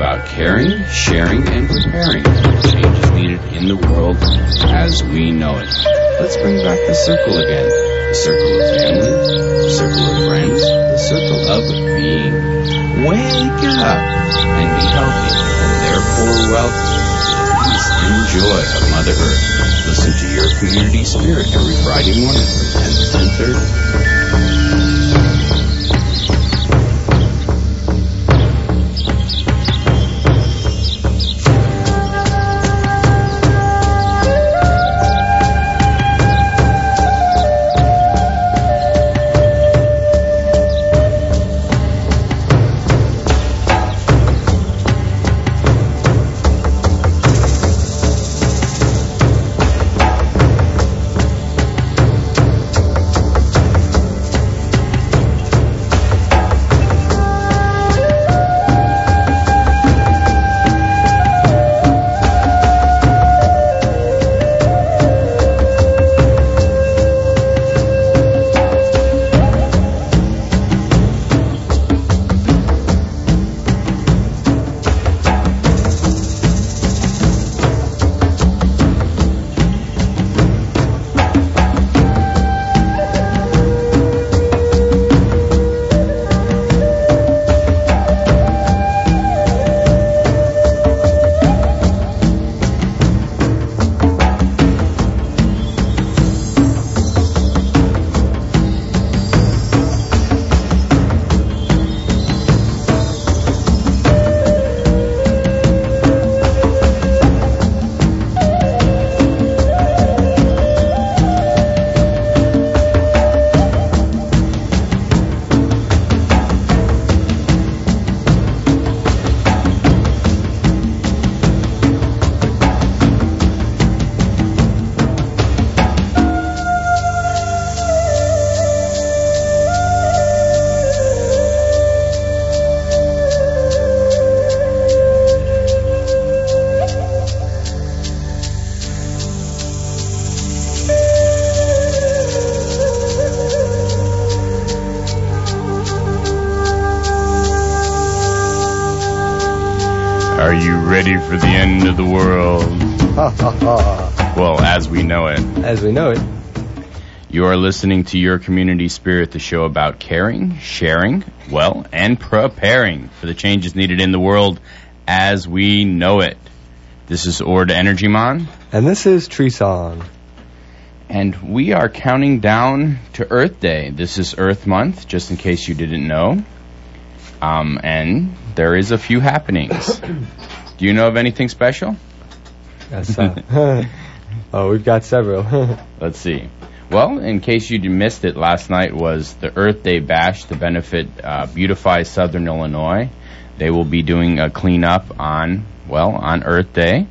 about caring, sharing, and preparing for the changes needed in the world as we know it. Let's bring back the circle again. The circle of family, the circle of friends, the circle of being. Wake up and be healthy, and therefore wealthy. Peace and joy of Mother Earth. Listen to your community spirit every Friday morning from 10 to 10.30. ready for the end of the world? Ha ha ha. Well, as we know it. As we know it. You are listening to Your Community Spirit, the show about caring, sharing, well, and preparing for the changes needed in the world as we know it. This is Ord Energy Mon, And this is Tree Song. and we are counting down to Earth Day. This is Earth Month, just in case you didn't know. Um, and there is a few happenings. Do you know of anything special? Yes, uh, oh, we've got several. Let's see. Well, in case you missed it, last night was the Earth Day Bash to benefit uh, Beautify Southern Illinois. They will be doing a cleanup on, well, on Earth Day.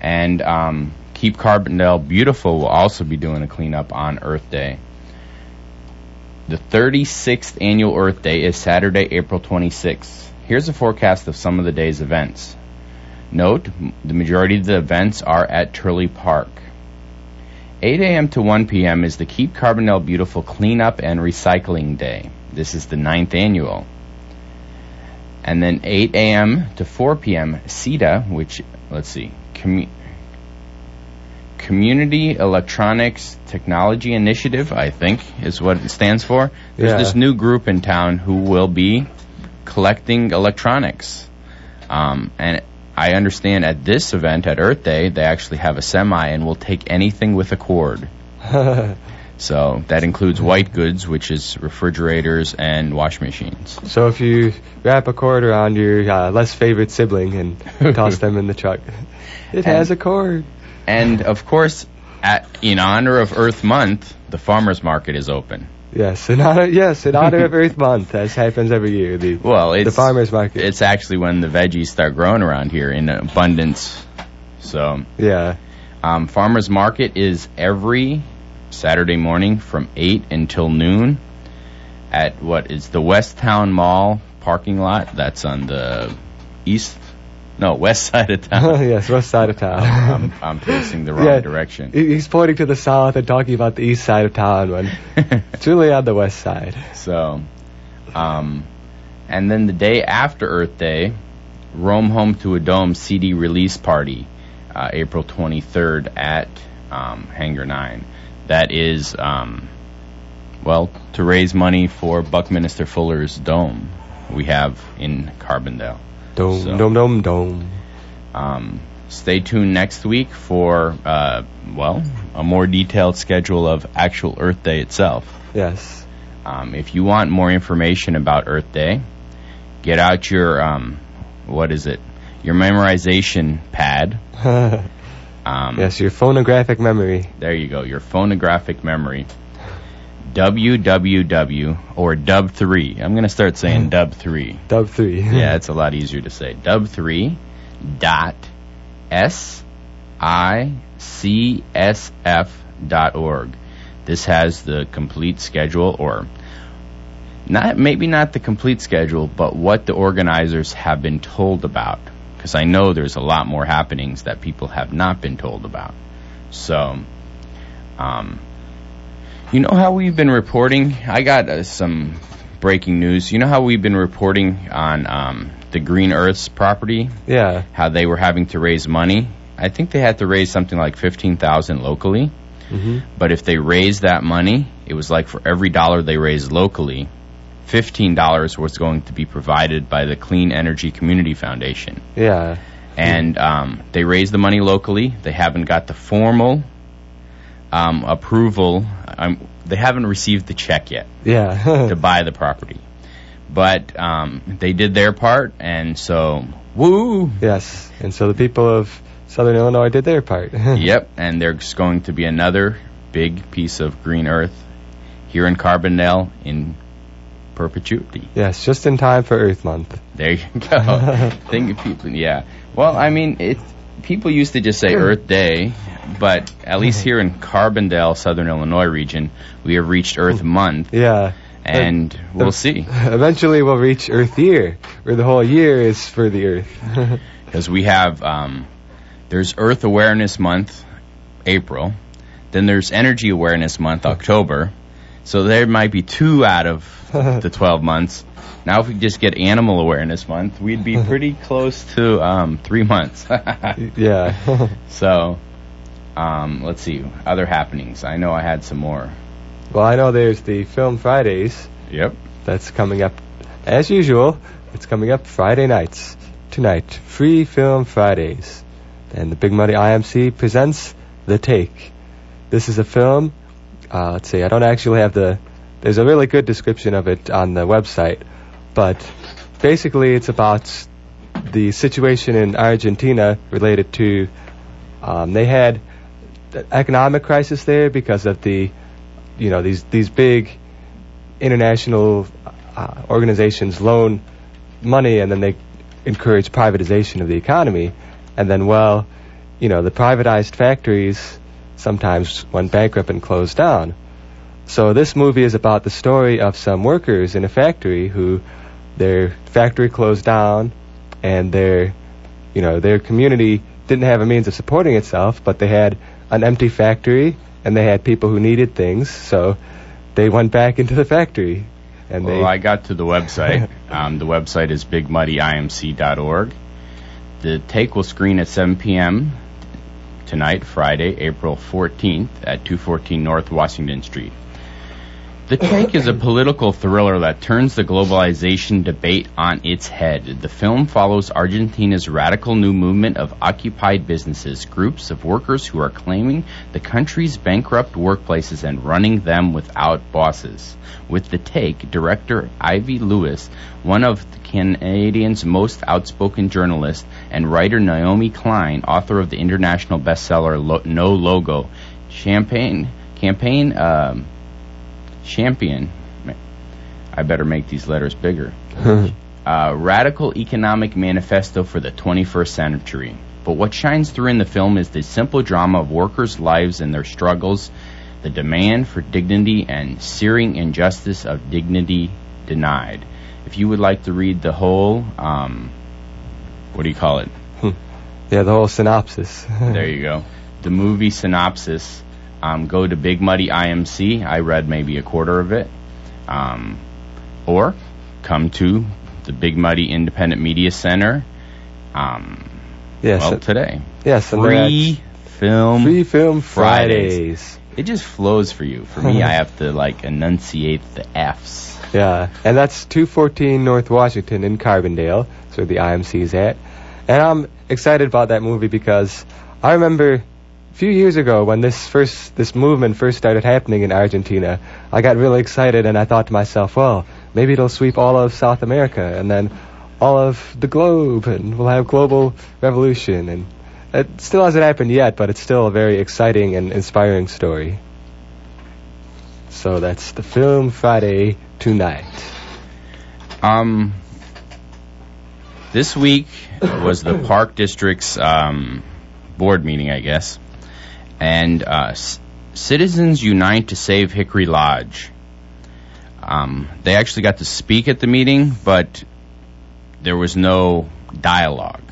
And um, Keep Carbondale Beautiful will also be doing a cleanup on Earth Day. The 36th annual Earth Day is Saturday, April 26th. Here's a forecast of some of the day's events. Note, the majority of the events are at Turley Park. 8 a.m. to 1 p.m. is the Keep Carbondale Beautiful Cleanup and Recycling Day. This is the ninth annual. And then 8 a.m. to 4 p.m. CETA, which, let's see, commu- Community Electronics Technology Initiative, I think, is what it stands for. There's Yeah. this new group in town who will be collecting electronics. Um, and I understand at this event at Earth Day, they actually have a semi and will take anything with a cord. So that includes white goods, which is refrigerators and wash machines. so if you wrap a cord around your uh, less favorite sibling and toss them in the truck, it has a cord. And of course, at, in honor of Earth Month, the farmers market is open. Yes, in honor, yes, in honor of Earth Month, as happens every year. The Well, it's the farmers market. It's actually when the veggies start growing around here in abundance. So, yeah, um, farmers market is every Saturday morning from eight until noon at what is the West Town Mall parking lot. That's on the east No, west side of town. yes, west side of town. I'm, I'm facing the wrong Yeah. direction. He's pointing to the south and talking about the east side of town when it's really on the west side. So, um, and then the day after Earth Day, Rome Home to a Dome CD release party, uh, April 23rd at um, Hangar 9. That is, um, well, to raise money for Buckminster Fuller's dome we have in Carbondale. Dome, So- dome, dome, dome. Um, stay tuned next week for, uh, well, a more detailed schedule of actual Earth Day itself. Yes. Um, if you want more information about Earth Day, get out your um, what is it? Your memorization pad. Um, yes, your phonographic memory. There you go. Your phonographic memory. Www or dub three. I'm gonna start saying dub three. Dub 3. Yeah, it's a lot easier to say. Dub three dot s i c s f dot org. This has the complete schedule, or not maybe not the complete schedule, but what the organizers have been told about. Because I know there's a lot more happenings that people have not been told about. So, um, you know how we've been reporting? I got uh, some breaking news. You know how we've been reporting on um, the Green Earth's property? Yeah. How they were having to raise money. I think they had to raise something like fifteen thousand locally. hmm But if they raised that money, it was like for every dollar they raised locally, fifteen dollars was going to be provided by the Clean Energy Community Foundation. Yeah. And um, they raised the money locally. They haven't got the formal um, approval. Um, they haven't received the check yet Yeah. to buy the property. But um, they did their part, and so woo. yes. And so the people of Southern Illinois did their part. yep, and there's going to be another big piece of green earth here in Carbondale in perpetuity. Yes, just in time for Earth Month. There you go. Think people, yeah. Well, I mean, it. People used to just say Earth Day, but at least here in Carbondale, Southern Illinois region, we have reached Earth Month, Yeah. and we'll see Eventually we'll reach Earth Year, where the whole year is for the Earth. because we have um, there's Earth Awareness Month, April, then there's Energy Awareness Month, October. So there might be two out of the 12 months. Now, if we just get Animal Awareness Month, we'd be pretty close to um, three months. yeah. So, um, let's see other happenings. I know I had some more. well, I know there's the Film Fridays Yep. that's coming up, as usual. It's coming up Friday nights tonight. Free Film Fridays, and the Big Muddy IMC presents The Take. This is a film. Uh, let's see. I don't actually have the. There's a really good description of it on the website, but basically it's about the situation in Argentina related to. Um, they had economic crisis there because of the, you know, these these big international uh, organizations loan money and then they encourage privatization of the economy. And then, well, you know, the privatized factories sometimes went bankrupt and closed down. So this movie is about the story of some workers in a factory who their factory closed down and their, you know, their community didn't have a means of supporting itself, but they had an empty factory and they had people who needed things, so they went back into the factory. And Well, they, I got to the website. um, the website is bigmuddyimc.org. The take will screen at 7 p.m. tonight, Friday, April 14th at 214 North Washington Street. The Take is a political thriller that turns the globalization debate on its head. The film follows Argentina's radical new movement of occupied businesses, groups of workers who are claiming the country's bankrupt workplaces and running them without bosses. With The Take, director Avi Lewis, one of Canadian's most outspoken journalists, and writer Naomi Klein, author of the international bestseller Lo- No Logo, Champagne, campaign, um, champion. I better make these letters bigger. uh, radical economic manifesto for the 21st century. But what shines through in the film is the simple drama of workers' lives and their struggles, the demand for dignity, and searing injustice of dignity denied. If you would like to read the whole, um, what do you call it? Yeah, the whole synopsis. there you go. The movie synopsis. Um, go to Big Muddy IMC. I read maybe a quarter of it. Um, or come to the Big Muddy Independent Media Center. Um, yes. Well, today. Yes. Free film. Free film Fridays. Fridays. It just flows for you. For me, I have to like enunciate the F's. Yeah, and that's 214 North Washington in Carbondale. That's where the IMC is at. And I'm excited about that movie because I remember few years ago when this first this movement first started happening in Argentina, I got really excited and I thought to myself, well, maybe it'll sweep all of South America and then all of the globe and we'll have global revolution and it still hasn't happened yet, but it's still a very exciting and inspiring story. So that's the film Friday tonight. Um, this week was the Park District's um, board meeting, I guess, and uh, C- Citizens Unite to Save Hickory Lodge. Um, they actually got to speak at the meeting, but there was no dialogue.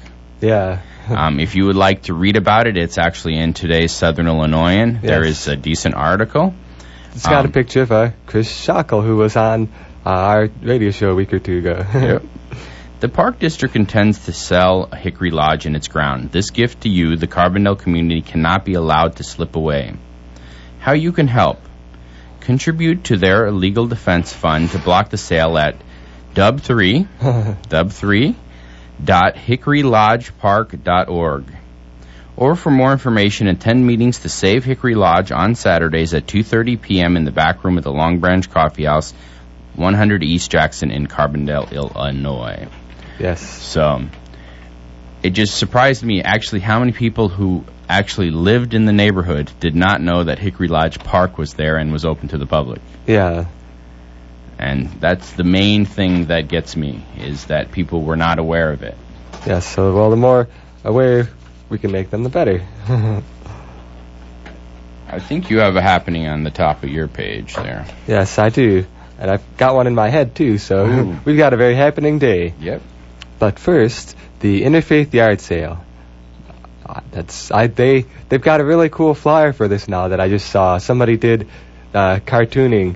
Yeah. um, if you would like to read about it, it's actually in today's Southern Illinoisan. Yes. There is a decent article. It's got Um, a picture of uh, Chris Schockel, who was on uh, our radio show a week or two ago. Yep. The Park District intends to sell a Hickory Lodge and its ground. This gift to you, the Carbondale community, cannot be allowed to slip away. How you can help? Contribute to their legal defense fund to block the sale at dub3, dub3 dot hickorylodgepark.org. Or for more information, attend meetings to save Hickory Lodge on Saturdays at 2:30 p.m. in the back room of the Long Branch Coffee House, 100 East Jackson in Carbondale, Illinois. Yes. So it just surprised me actually how many people who actually lived in the neighborhood did not know that Hickory Lodge Park was there and was open to the public. Yeah. And that's the main thing that gets me is that people were not aware of it. Yes. So, well, the more aware we can make them, the better. I think you have a happening on the top of your page there. yes, I do. And I've got one in my head, too, so Ooh. we've got a very happening day. Yep. But first, the Interfaith Yard Sale. Uh, That's I they they've got a really cool flyer for this now that I just saw. Somebody did uh, cartooning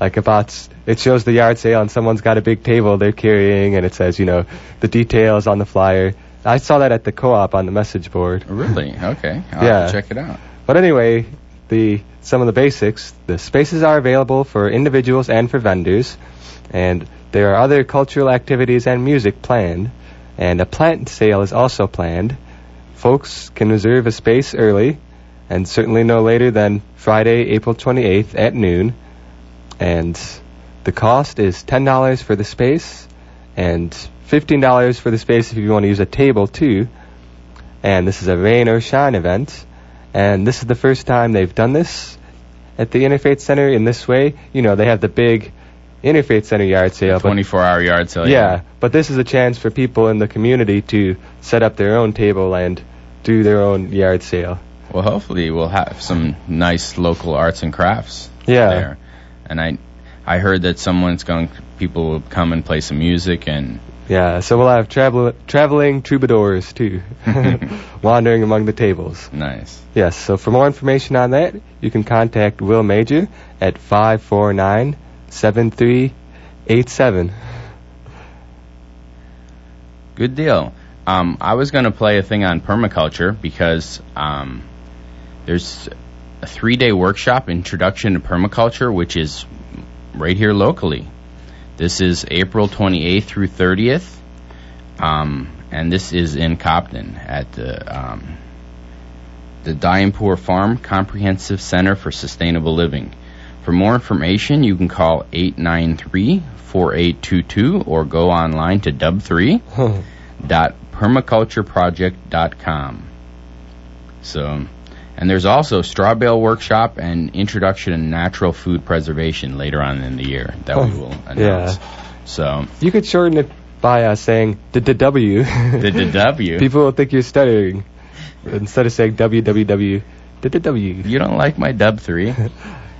like about it shows the yard sale and someone's got a big table they're carrying and it says you know the details on the flyer. I saw that at the co-op on the message board. Really? Okay. I'll Yeah. check it out. But anyway, the some of the basics. The spaces are available for individuals and for vendors, and there are other cultural activities and music planned. And a plant sale is also planned. Folks can reserve a space early, and certainly no later than Friday, April 28th at noon. And the cost is $10 for the space, and $15 for the space if you want to use a table too. And this is a rain or shine event. And this is the first time they've done this at the Interfaith Center in this way. You know, they have the big Interfaith Center yard sale. but- 24 hour yard sale. yeah, but this is a chance for people in the community to set up their own table and do their own yard sale. Well, hopefully we'll have some nice local arts and crafts Yeah. there. And I, I heard that someone's going. People will come and play some music, and Yeah, so we'll have travel, traveling troubadours too, wandering among the tables. nice. Yes, so for more information on that, you can contact Will Major at 549 7387. Good deal. Um, I was going to play a thing on permaculture because um, there's a three day workshop, Introduction to Permaculture, which is right here locally. This is April 28th through 30th, um, and this is in Cobden at the um, the Dayempur Farm Comprehensive Center for Sustainable Living. For more information, you can call 893 4822 or go online to dub3 dot permacultureproject.com. So, and there's also straw bale workshop and introduction to natural food preservation later on in the year that we will announce. So, You could shorten it by uh, saying the W. the, W. People will think you're stuttering. Instead of saying www, W. you don't like my dub three?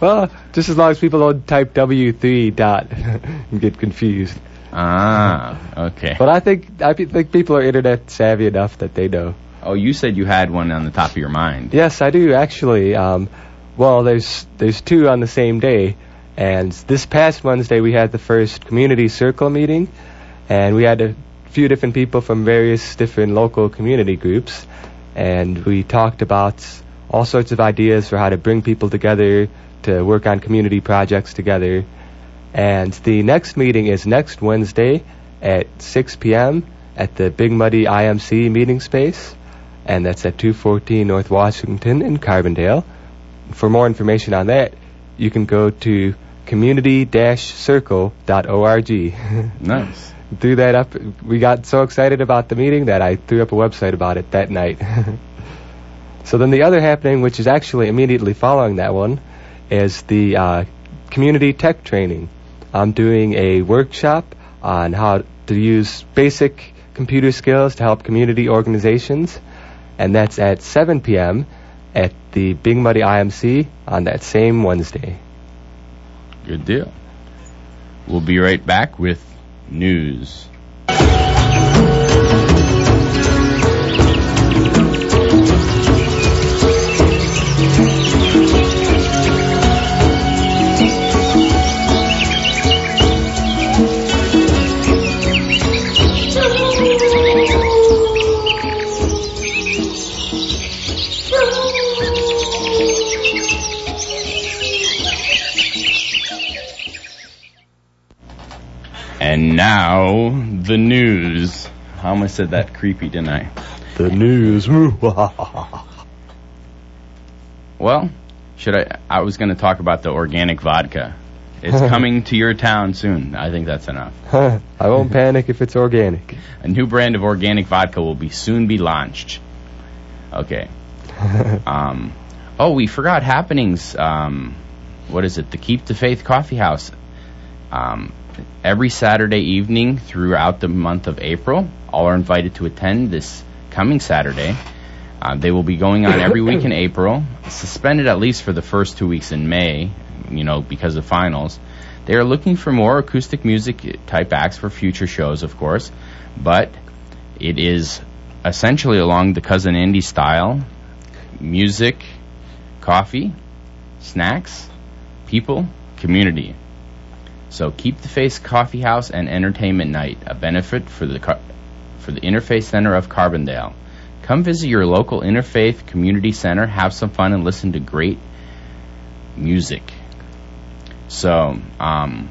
Well, just as long as people don't type W3 dot and get confused. ah, okay. But I think I think people are internet savvy enough that they know. Oh, you said you had one on the top of your mind. Yes, I do actually. Um, well, there's there's two on the same day, and this past Wednesday we had the first community circle meeting, and we had a few different people from various different local community groups, and we talked about all sorts of ideas for how to bring people together to work on community projects together. And the next meeting is next Wednesday at 6 p.m. at the Big Muddy IMC meeting space and that's at 214 North Washington in Carbondale. For more information on that, you can go to community-circle.org. Nice. threw that up. We got so excited about the meeting that I threw up a website about it that night. so then the other happening, which is actually immediately following that one, is the uh, community tech training. I'm doing a workshop on how to use basic computer skills to help community organizations and that's at 7 p.m. at the Big Muddy IMC on that same Wednesday. Good deal. We'll be right back with news. Now, the news. I almost said that creepy, didn't I? The news. Well, should I? I was going to talk about the organic vodka. It's coming to your town soon. I think that's enough. I won't panic if it's organic. A new brand of organic vodka will be soon be launched. Okay. um, oh, we forgot happenings. Um, what is it? The Keep the Faith Coffee House. Um, every Saturday evening throughout the month of April. All are invited to attend this coming Saturday. Uh, they will be going on every week in April, suspended at least for the first two weeks in May, you know, because of finals. They are looking for more acoustic music type acts for future shows, of course, but it is essentially along the Cousin Andy style music, coffee, snacks, people, community. So keep the Faith Coffee House and Entertainment Night, a benefit for the Car- for the Interfaith Center of Carbondale. Come visit your local Interfaith Community Center, have some fun, and listen to great music. So, um,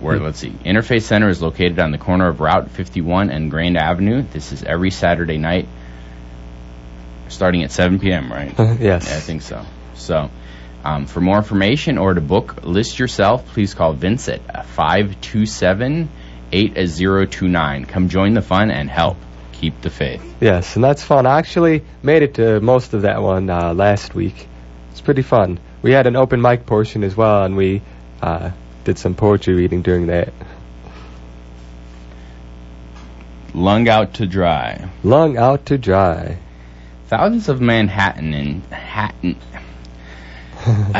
where let's see, Interfaith Center is located on the corner of Route 51 and Grand Avenue. This is every Saturday night, starting at 7 p.m. Right? yes. Yeah, I think so. So. Um, for more information or to book list yourself, please call Vince at 527 8029. Come join the fun and help keep the faith. Yes, and that's fun. I actually made it to most of that one uh, last week. It's pretty fun. We had an open mic portion as well, and we uh, did some poetry reading during that. Lung out to dry. Lung out to dry. Thousands of Manhattan and Hatton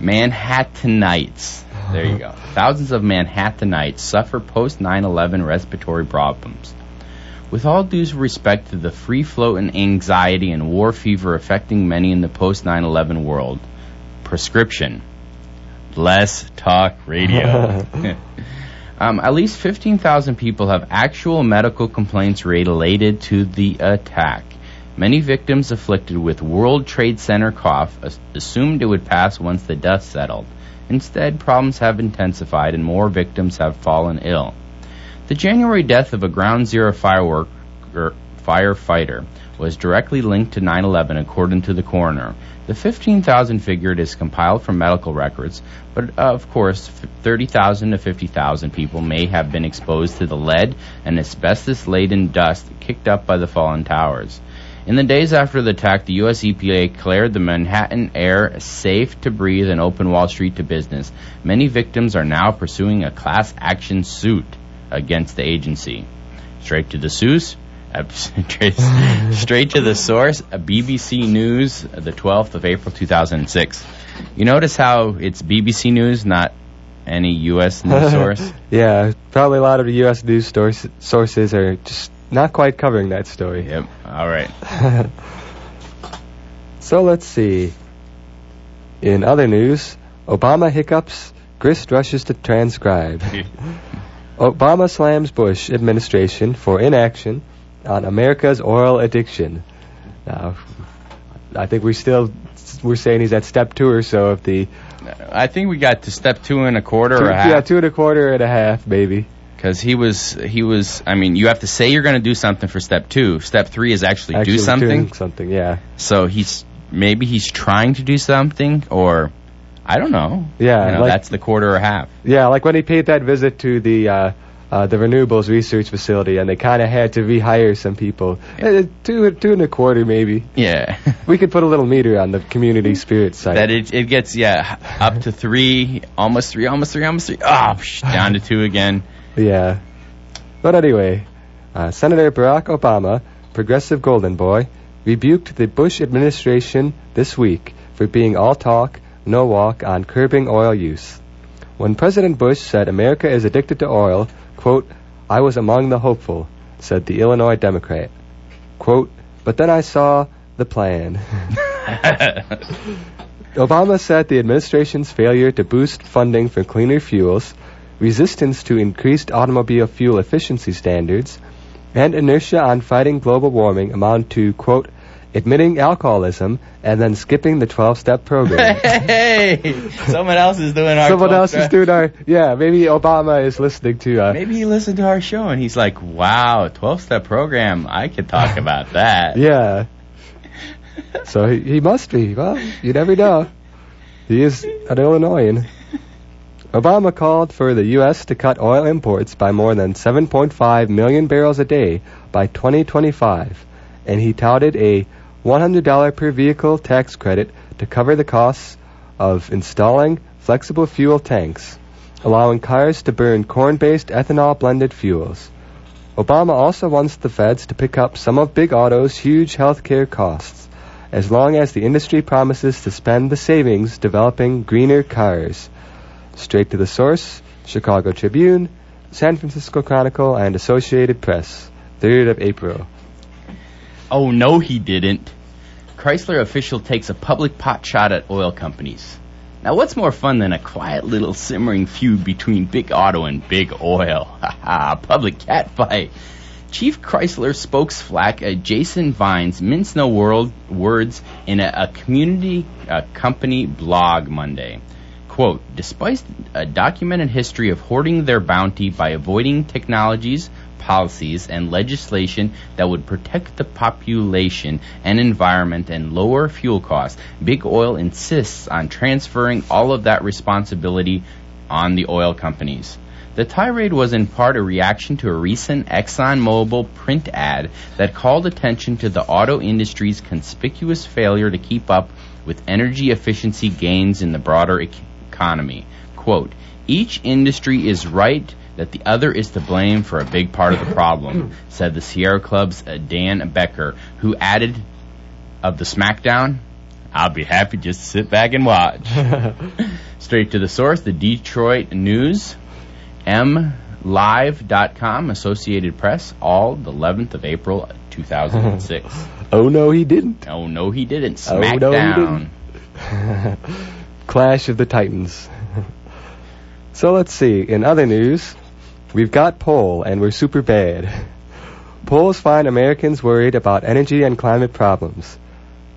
Manhattanites. There you go. Thousands of Manhattanites suffer post 9 11 respiratory problems. With all due respect to the free float and anxiety and war fever affecting many in the post 9 11 world, prescription. Less talk radio. um, at least 15,000 people have actual medical complaints related to the attack. Many victims afflicted with World Trade Center cough assumed it would pass once the dust settled. Instead, problems have intensified and more victims have fallen ill. The January death of a Ground Zero er, firefighter was directly linked to 9/11, according to the coroner. The 15,000 figure is compiled from medical records, but uh, of course, 30,000 to 50,000 people may have been exposed to the lead and asbestos-laden dust kicked up by the fallen towers. In the days after the attack, the U.S. EPA declared the Manhattan air safe to breathe and opened Wall Street to business. Many victims are now pursuing a class action suit against the agency. Straight to the source, straight to the source, BBC News, the 12th of April 2006. You notice how it's BBC News, not any U.S. news source? yeah, probably a lot of the U.S. news sources are just not quite covering that story. Yep. All right. so let's see. In other news, Obama hiccups, Grist rushes to transcribe. Obama slams Bush administration for inaction on America's oil addiction. Now, I think we still we're saying he's at step two or so of the. I think we got to step two and a quarter two, or a half. Yeah, two and a quarter and a half, maybe. Because he was, he was. I mean, you have to say you're going to do something for step two. Step three is actually, actually do something. Something, yeah. So he's maybe he's trying to do something, or I don't know. Yeah, you know, like, that's the quarter or half. Yeah, like when he paid that visit to the. Uh, uh, the renewables research facility, and they kind of had to rehire some people. Yeah. Uh, two, two and a quarter, maybe. Yeah. we could put a little meter on the community spirit site. That it, it gets yeah up to three, almost three, almost three, almost three. Oh, psh, down to two again. Yeah. But anyway, uh, Senator Barack Obama, progressive golden boy, rebuked the Bush administration this week for being all talk, no walk on curbing oil use. When President Bush said America is addicted to oil, quote, I was among the hopeful, said the Illinois Democrat. Quote, but then I saw the plan. Obama said the administration's failure to boost funding for cleaner fuels, resistance to increased automobile fuel efficiency standards, and inertia on fighting global warming amount to, quote, admitting alcoholism and then skipping the 12-step program. hey, someone else is doing our. Someone else is doing our. Yeah, maybe Obama is listening to. Uh, Maybe he listened to our show and he's like, "Wow, 12-step program. I could talk about that." Yeah. So he, he must be. Well, you never know. He is an Illinoisan. Obama called for the U.S. to cut oil imports by more than 7.5 million barrels a day by 2025, and he touted a $100 per vehicle tax credit to cover the costs of installing flexible fuel tanks, allowing cars to burn corn based ethanol blended fuels. Obama also wants the feds to pick up some of Big Auto's huge health care costs, as long as the industry promises to spend the savings developing greener cars. Straight to the source Chicago Tribune, San Francisco Chronicle, and Associated Press, 3rd of April. Oh no, he didn't. Chrysler official takes a public pot shot at oil companies. Now, what's more fun than a quiet little simmering feud between Big Auto and Big Oil? Haha, public catfight. Chief Chrysler spokesflack uh, Jason Vines minced no world, words in a, a community uh, company blog Monday. Quote, despite a documented history of hoarding their bounty by avoiding technologies, policies, and legislation that would protect the population and environment and lower fuel costs, Big Oil insists on transferring all of that responsibility on the oil companies. The tirade was in part a reaction to a recent ExxonMobil print ad that called attention to the auto industry's conspicuous failure to keep up with energy efficiency gains in the broader e- economy. Quote, each industry is right that the other is to blame for a big part of the problem, said the Sierra Club's uh, Dan Becker, who added of the SmackDown, I'll be happy just to sit back and watch. Straight to the source, the Detroit News, mlive.com, Associated Press, all the 11th of April, 2006. oh no, he didn't. oh no, he didn't. Oh, no, he SmackDown. Clash of the Titans. so let's see. In other news, we've got poll, and we're super bad. Polls find Americans worried about energy and climate problems.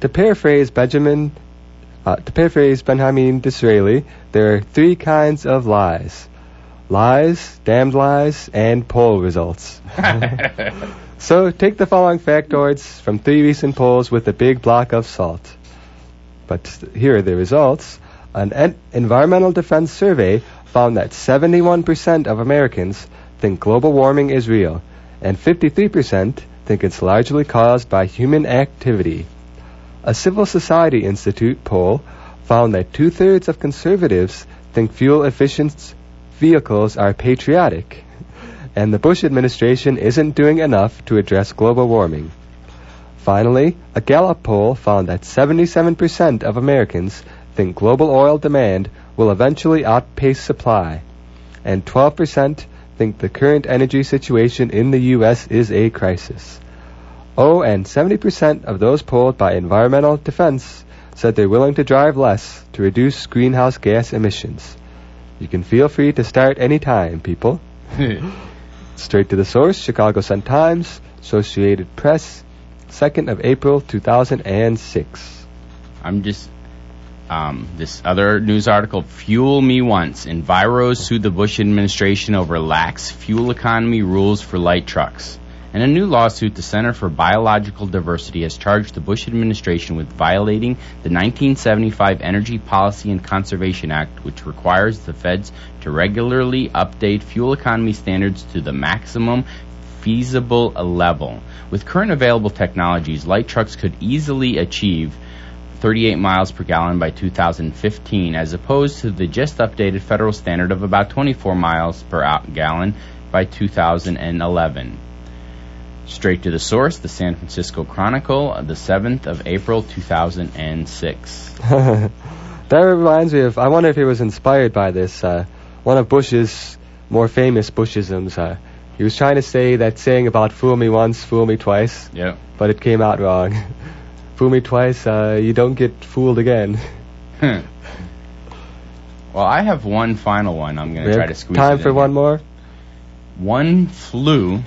To paraphrase Benjamin, uh, to paraphrase Benjamin Disraeli, there are three kinds of lies: lies, damned lies, and poll results. So take the following factoids from three recent polls with a big block of salt. But here are the results. An en- environmental defense survey found that 71% of Americans think global warming is real, and 53% think it's largely caused by human activity. A Civil Society Institute poll found that two thirds of conservatives think fuel efficient vehicles are patriotic, and the Bush administration isn't doing enough to address global warming. Finally, a Gallup poll found that 77% of Americans think global oil demand will eventually outpace supply, and 12% think the current energy situation in the U.S. is a crisis. Oh, and 70% of those polled by Environmental Defense said they're willing to drive less to reduce greenhouse gas emissions. You can feel free to start any time, people. Straight to the source, Chicago Sun-Times, Associated Press, 2nd of April 2006. I'm just um, this other news article, Fuel Me Once. Enviros sued the Bush administration over lax fuel economy rules for light trucks. In a new lawsuit, the Center for Biological Diversity has charged the Bush administration with violating the 1975 Energy Policy and Conservation Act, which requires the feds to regularly update fuel economy standards to the maximum feasible level. With current available technologies, light trucks could easily achieve 38 miles per gallon by 2015, as opposed to the just updated federal standard of about 24 miles per gallon by 2011. Straight to the source, the San Francisco Chronicle, the 7th of April 2006. that reminds me of, I wonder if he was inspired by this. Uh, one of Bush's more famous Bushisms. Uh, he was trying to say that saying about fool me once, fool me twice. Yeah. But it came out wrong. fool me twice, uh, you don't get fooled again. Hmm. well, I have one final one. I'm going to try to squeeze Time for one more? One flew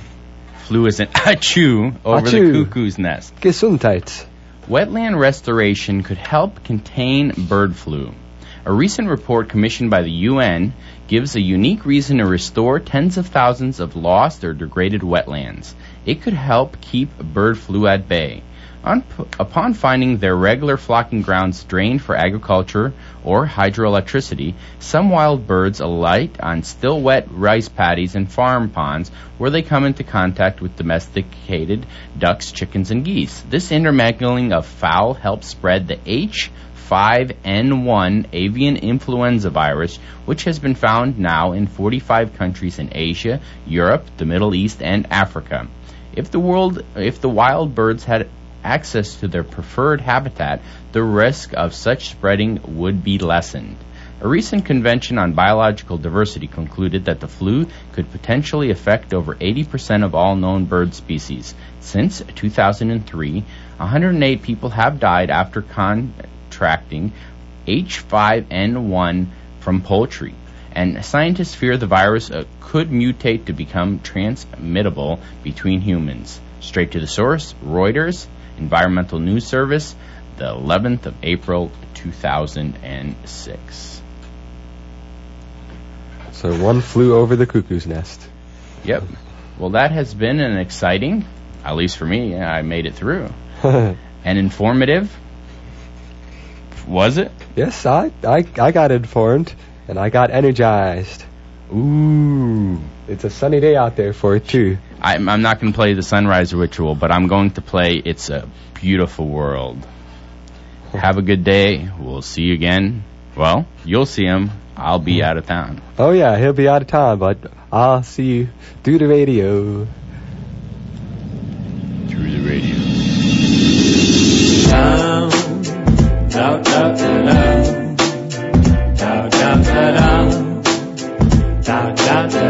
flew as an achoo over Achoo. the cuckoo's nest. Gesundheit. Wetland restoration could help contain bird flu. A recent report commissioned by the UN gives a unique reason to restore tens of thousands of lost or degraded wetlands. It could help keep bird flu at bay. On, upon finding their regular flocking grounds drained for agriculture or hydroelectricity, some wild birds alight on still wet rice paddies and farm ponds where they come into contact with domesticated ducks, chickens, and geese. This intermingling of fowl helps spread the H5N1 avian influenza virus, which has been found now in 45 countries in Asia, Europe, the Middle East, and Africa. If the world, if the wild birds had access to their preferred habitat, the risk of such spreading would be lessened. A recent convention on biological diversity concluded that the flu could potentially affect over 80% of all known bird species. Since 2003, 108 people have died after contracting H5N1 from poultry, and scientists fear the virus uh, could mutate to become transmittable between humans. Straight to the source, Reuters, Environmental News Service, the 11th of April 2006. So one flew over the cuckoo's nest. Yep. Well, that has been an exciting, at least for me, I made it through, and informative. Was it? yes, I, I, I got informed and I got energized. Ooh. It's a sunny day out there for it too. I'm, I'm not going to play the sunrise ritual, but I'm going to play It's a Beautiful World. Have a good day. We'll see you again. Well, you'll see him. I'll be out of town. Oh yeah, he'll be out of town, but I'll see you through the radio. Through the radio. down, down, down, down, down, down, down, down, down, down,